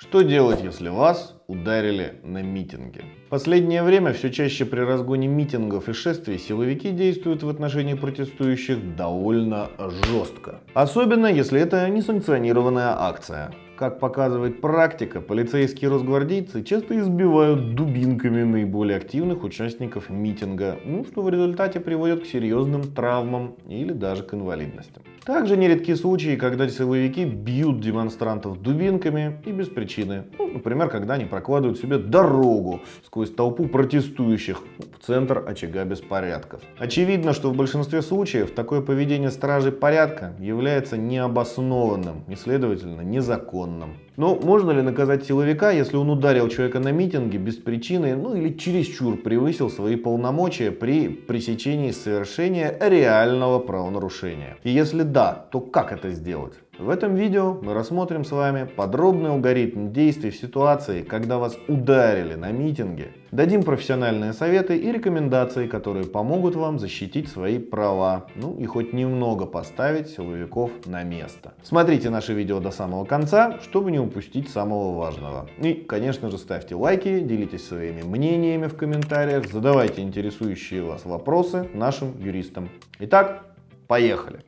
Что делать, если вас ударили на митинге? В последнее время все чаще при разгоне митингов и шествий силовики действуют в отношении протестующих довольно жестко. Особенно, если это несанкционированная акция. Как показывает практика, полицейские росгвардейцы часто избивают дубинками наиболее активных участников митинга, ну, что в результате приводит к серьезным травмам или даже к инвалидности. Также нередки случаи, когда силовики бьют демонстрантов дубинками и без причины. Ну, например, когда они прокладывают себе дорогу сквозь толпу протестующих в центр очага беспорядков. Очевидно, что в большинстве случаев такое поведение стражей порядка является необоснованным и, следовательно, незаконным законным. Но можно ли наказать силовика, если он ударил человека на митинге без причины, ну или чересчур превысил свои полномочия при пресечении совершения реального правонарушения? И если да, то как это сделать? В этом видео мы рассмотрим с вами подробный алгоритм действий в ситуации, когда вас ударили на митинге, дадим профессиональные советы и рекомендации, которые помогут вам защитить свои права, ну и хоть немного поставить силовиков на место. Смотрите наше видео до самого конца, чтобы не упустить самого важного. И, конечно же, ставьте лайки, делитесь своими мнениями в комментариях, задавайте интересующие вас вопросы нашим юристам. Итак, поехали!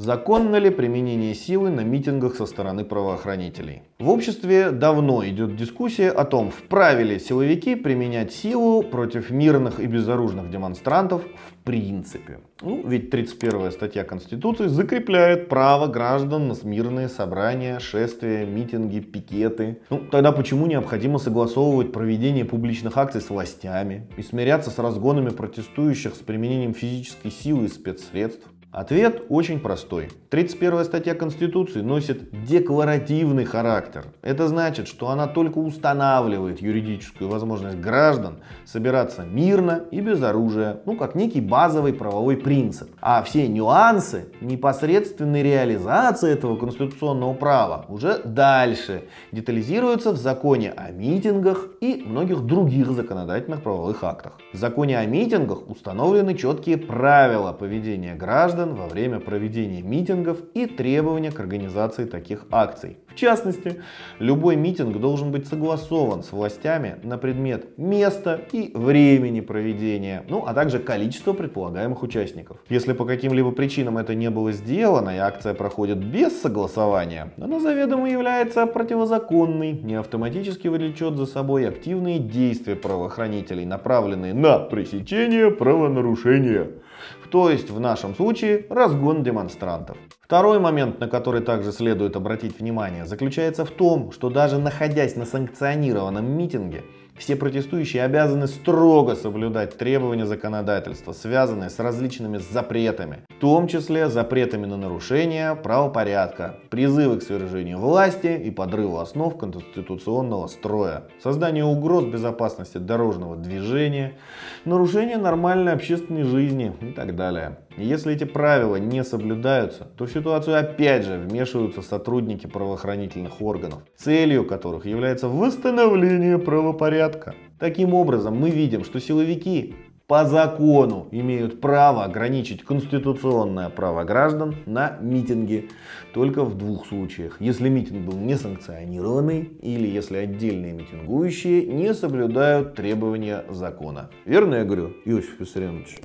Законно ли применение силы на митингах со стороны правоохранителей? В обществе давно идет дискуссия о том, вправе ли силовики применять силу против мирных и безоружных демонстрантов в принципе. Ну, ведь 31 статья Конституции закрепляет право граждан на мирные собрания, шествия, митинги, пикеты. Ну, тогда почему необходимо согласовывать проведение публичных акций с властями и смиряться с разгонами протестующих с применением физической силы и спецсредств? Ответ очень простой. 31 статья Конституции носит декларативный характер. Это значит, что она только устанавливает юридическую возможность граждан собираться мирно и без оружия, ну как некий базовый правовой принцип. А все нюансы непосредственной реализации этого конституционного права уже дальше детализируются в законе о митингах и многих других законодательных правовых актах. В законе о митингах установлены четкие правила поведения граждан граждан во время проведения митингов и требования к организации таких акций. В частности, любой митинг должен быть согласован с властями на предмет места и времени проведения, ну а также количество предполагаемых участников. Если по каким-либо причинам это не было сделано и акция проходит без согласования, она заведомо является противозаконной, не автоматически влечет за собой активные действия правоохранителей, направленные на пресечение правонарушения то есть в нашем случае разгон демонстрантов. Второй момент, на который также следует обратить внимание, заключается в том, что даже находясь на санкционированном митинге, все протестующие обязаны строго соблюдать требования законодательства, связанные с различными запретами, в том числе запретами на нарушение правопорядка, призывы к свержению власти и подрыву основ конституционного строя, создание угроз безопасности дорожного движения, нарушение нормальной общественной жизни и так далее. И если эти правила не соблюдаются, то в ситуацию опять же вмешиваются сотрудники правоохранительных органов, целью которых является восстановление правопорядка. Таким образом, мы видим, что силовики по закону имеют право ограничить конституционное право граждан на митинги только в двух случаях. Если митинг был несанкционированный или если отдельные митингующие не соблюдают требования закона. Верно я говорю, Иосиф Виссарионович?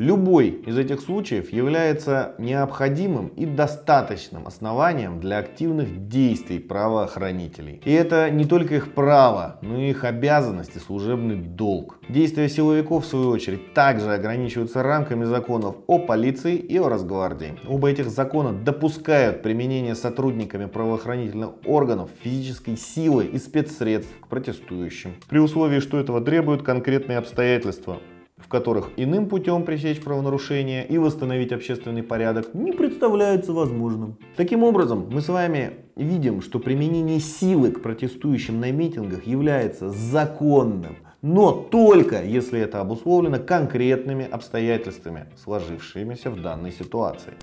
Любой из этих случаев является необходимым и достаточным основанием для активных действий правоохранителей. И это не только их право, но и их обязанность и служебный долг. Действия силовиков, в свою очередь, также ограничиваются рамками законов о полиции и о Росгвардии. Оба этих закона допускают применение сотрудниками правоохранительных органов физической силы и спецсредств к протестующим. При условии, что этого требуют конкретные обстоятельства в которых иным путем пресечь правонарушение и восстановить общественный порядок не представляется возможным. Таким образом, мы с вами видим, что применение силы к протестующим на митингах является законным, но только если это обусловлено конкретными обстоятельствами, сложившимися в данной ситуации.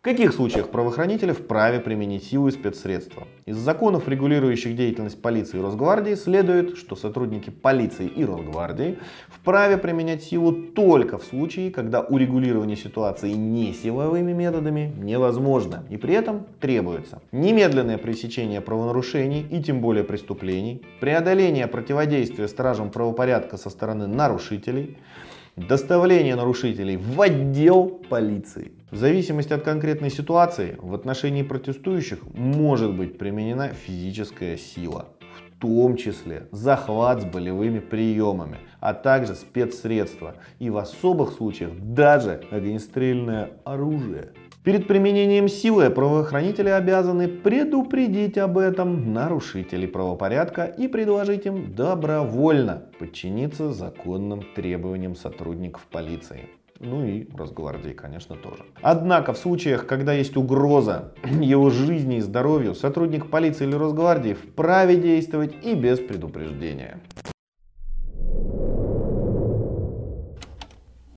В каких случаях правоохранители вправе применить силу и спецсредства? Из законов, регулирующих деятельность полиции и Росгвардии, следует, что сотрудники полиции и Росгвардии вправе применять силу только в случае, когда урегулирование ситуации не силовыми методами невозможно, и при этом требуется немедленное пресечение правонарушений и тем более преступлений, преодоление противодействия стражам правопорядка со стороны нарушителей, доставление нарушителей в отдел полиции. В зависимости от конкретной ситуации в отношении протестующих может быть применена физическая сила, в том числе захват с болевыми приемами, а также спецсредства и в особых случаях даже огнестрельное оружие. Перед применением силы правоохранители обязаны предупредить об этом нарушителей правопорядка и предложить им добровольно подчиниться законным требованиям сотрудников полиции. Ну и Росгвардии, конечно, тоже. Однако в случаях, когда есть угроза его жизни и здоровью, сотрудник полиции или Росгвардии вправе действовать и без предупреждения.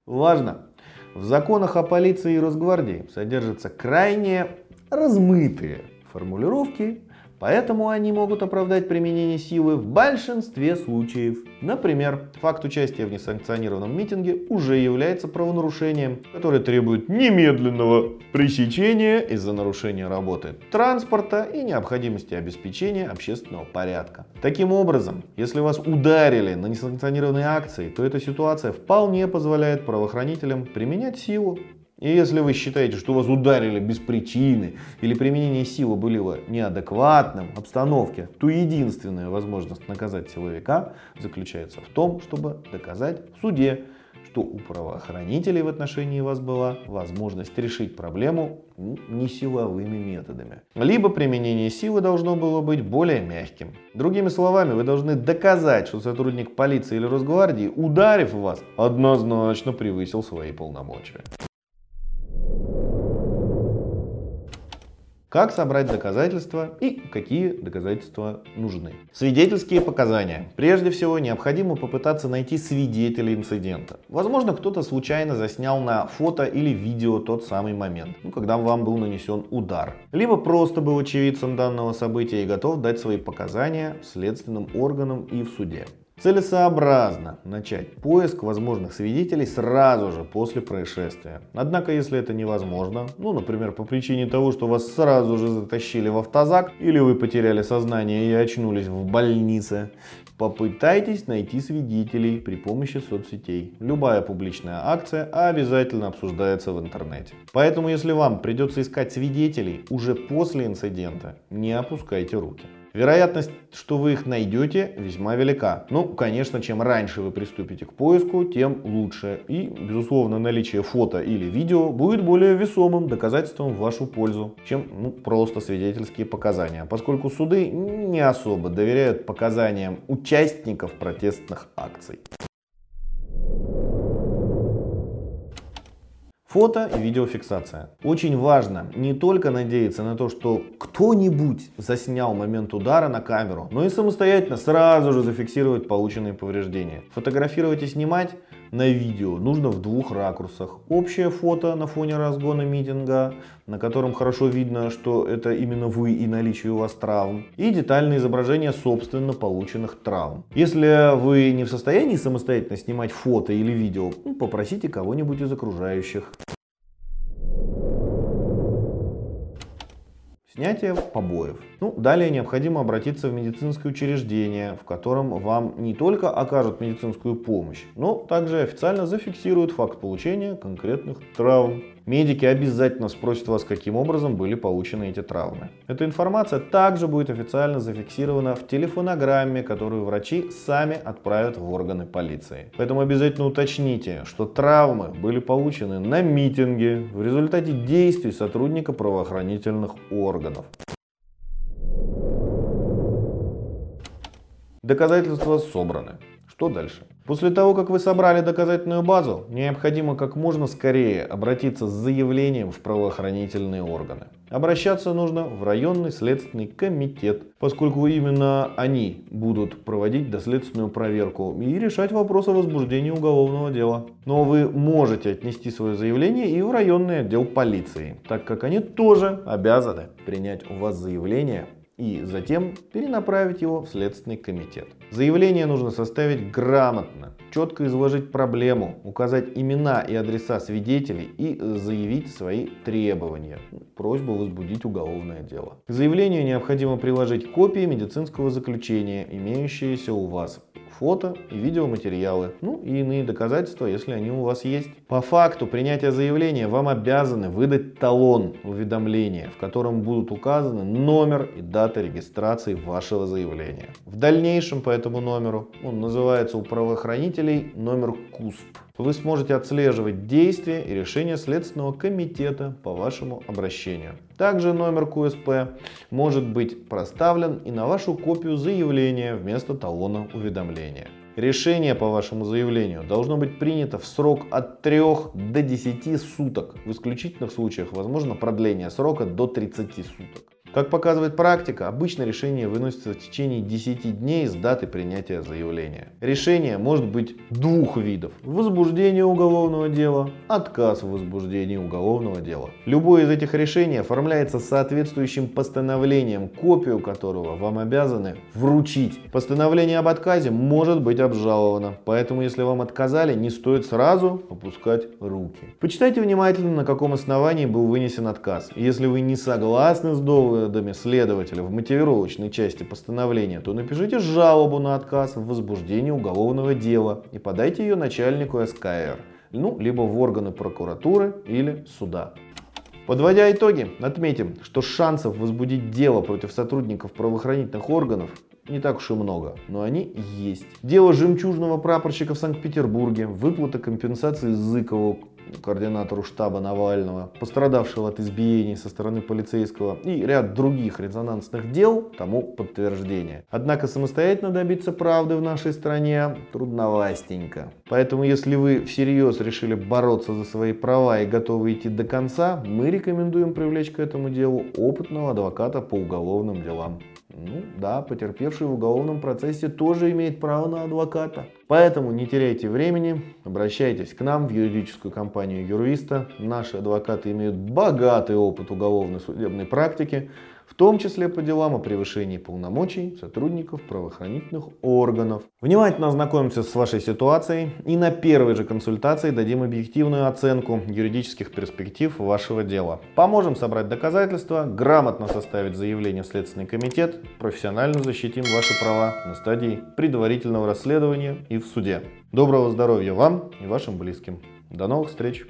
Важно! В законах о полиции и Росгвардии содержатся крайне размытые формулировки, Поэтому они могут оправдать применение силы в большинстве случаев. Например, факт участия в несанкционированном митинге уже является правонарушением, которое требует немедленного пресечения из-за нарушения работы транспорта и необходимости обеспечения общественного порядка. Таким образом, если вас ударили на несанкционированные акции, то эта ситуация вполне позволяет правоохранителям применять силу и если вы считаете, что вас ударили без причины или применение силы было неадекватным обстановке, то единственная возможность наказать силовика заключается в том, чтобы доказать в суде, что у правоохранителей в отношении вас была возможность решить проблему ну, не силовыми методами. Либо применение силы должно было быть более мягким. Другими словами, вы должны доказать, что сотрудник полиции или Росгвардии, ударив вас, однозначно превысил свои полномочия. Как собрать доказательства и какие доказательства нужны? Свидетельские показания. Прежде всего, необходимо попытаться найти свидетелей инцидента. Возможно, кто-то случайно заснял на фото или видео тот самый момент, ну, когда вам был нанесен удар. Либо просто был очевидцем данного события и готов дать свои показания следственным органам и в суде. Целесообразно начать поиск возможных свидетелей сразу же после происшествия. Однако, если это невозможно, ну, например, по причине того, что вас сразу же затащили в автозак, или вы потеряли сознание и очнулись в больнице, попытайтесь найти свидетелей при помощи соцсетей. Любая публичная акция обязательно обсуждается в интернете. Поэтому, если вам придется искать свидетелей уже после инцидента, не опускайте руки. Вероятность, что вы их найдете, весьма велика. Ну, конечно, чем раньше вы приступите к поиску, тем лучше. И, безусловно, наличие фото или видео будет более весомым доказательством в вашу пользу, чем ну, просто свидетельские показания, поскольку суды не особо доверяют показаниям участников протестных акций. Фото и видеофиксация. Очень важно не только надеяться на то, что кто-нибудь заснял момент удара на камеру, но и самостоятельно сразу же зафиксировать полученные повреждения. Фотографировать и снимать на видео нужно в двух ракурсах. Общее фото на фоне разгона митинга, на котором хорошо видно, что это именно вы и наличие у вас травм. И детальное изображение собственно полученных травм. Если вы не в состоянии самостоятельно снимать фото или видео, попросите кого-нибудь из окружающих. Снятие побоев. Ну, далее необходимо обратиться в медицинское учреждение, в котором вам не только окажут медицинскую помощь, но также официально зафиксируют факт получения конкретных травм. Медики обязательно спросят вас, каким образом были получены эти травмы. Эта информация также будет официально зафиксирована в телефонограмме, которую врачи сами отправят в органы полиции. Поэтому обязательно уточните, что травмы были получены на митинге в результате действий сотрудника правоохранительных органов. Доказательства собраны. Что дальше? После того, как вы собрали доказательную базу, необходимо как можно скорее обратиться с заявлением в правоохранительные органы. Обращаться нужно в районный следственный комитет, поскольку именно они будут проводить доследственную проверку и решать вопрос о возбуждении уголовного дела. Но вы можете отнести свое заявление и в районный отдел полиции, так как они тоже обязаны принять у вас заявление и затем перенаправить его в Следственный комитет. Заявление нужно составить грамотно, четко изложить проблему, указать имена и адреса свидетелей и заявить свои требования, просьбу возбудить уголовное дело. К заявлению необходимо приложить копии медицинского заключения, имеющиеся у вас фото и видеоматериалы, ну и иные доказательства, если они у вас есть. По факту принятия заявления вам обязаны выдать талон уведомления, в котором будут указаны номер и дата регистрации вашего заявления. В дальнейшем по этому номеру, он называется у правоохранителей номер КУСП, вы сможете отслеживать действия и решения Следственного комитета по вашему обращению. Также номер КУСП может быть проставлен и на вашу копию заявления вместо талона уведомления. Решение по вашему заявлению должно быть принято в срок от 3 до 10 суток. В исключительных случаях возможно продление срока до 30 суток. Как показывает практика, обычно решение выносится в течение 10 дней с даты принятия заявления. Решение может быть двух видов. Возбуждение уголовного дела, отказ в возбуждении уголовного дела. Любое из этих решений оформляется соответствующим постановлением, копию которого вам обязаны вручить. Постановление об отказе может быть обжаловано, поэтому если вам отказали, не стоит сразу опускать руки. Почитайте внимательно, на каком основании был вынесен отказ. Если вы не согласны с доводом, выводами следователя в мотивировочной части постановления, то напишите жалобу на отказ в возвождении уголовного дела и подайте ее начальнику СКР, ну, либо в органы прокуратуры или суда. Подводя итоги, отметим, что шансов возбудить дело против сотрудников правоохранительных органов не так уж и много, но они есть. Дело жемчужного прапорщика в Санкт-Петербурге, выплата компенсации Зыкову, координатору штаба Навального, пострадавшего от избиений со стороны полицейского и ряд других резонансных дел тому подтверждение. Однако самостоятельно добиться правды в нашей стране трудновастенько. Поэтому если вы всерьез решили бороться за свои права и готовы идти до конца, мы рекомендуем привлечь к этому делу опытного адвоката по уголовным делам. Ну да, потерпевший в уголовном процессе тоже имеет право на адвоката. Поэтому не теряйте времени, обращайтесь к нам в юридическую компанию Юрвиста. Наши адвокаты имеют богатый опыт уголовной судебной практики, в том числе по делам о превышении полномочий сотрудников правоохранительных органов. Внимательно ознакомимся с вашей ситуацией и на первой же консультации дадим объективную оценку юридических перспектив вашего дела. Поможем собрать доказательства, грамотно составить заявление в Следственный комитет, профессионально защитим ваши права на стадии предварительного расследования и в суде. Доброго здоровья вам и вашим близким. До новых встреч!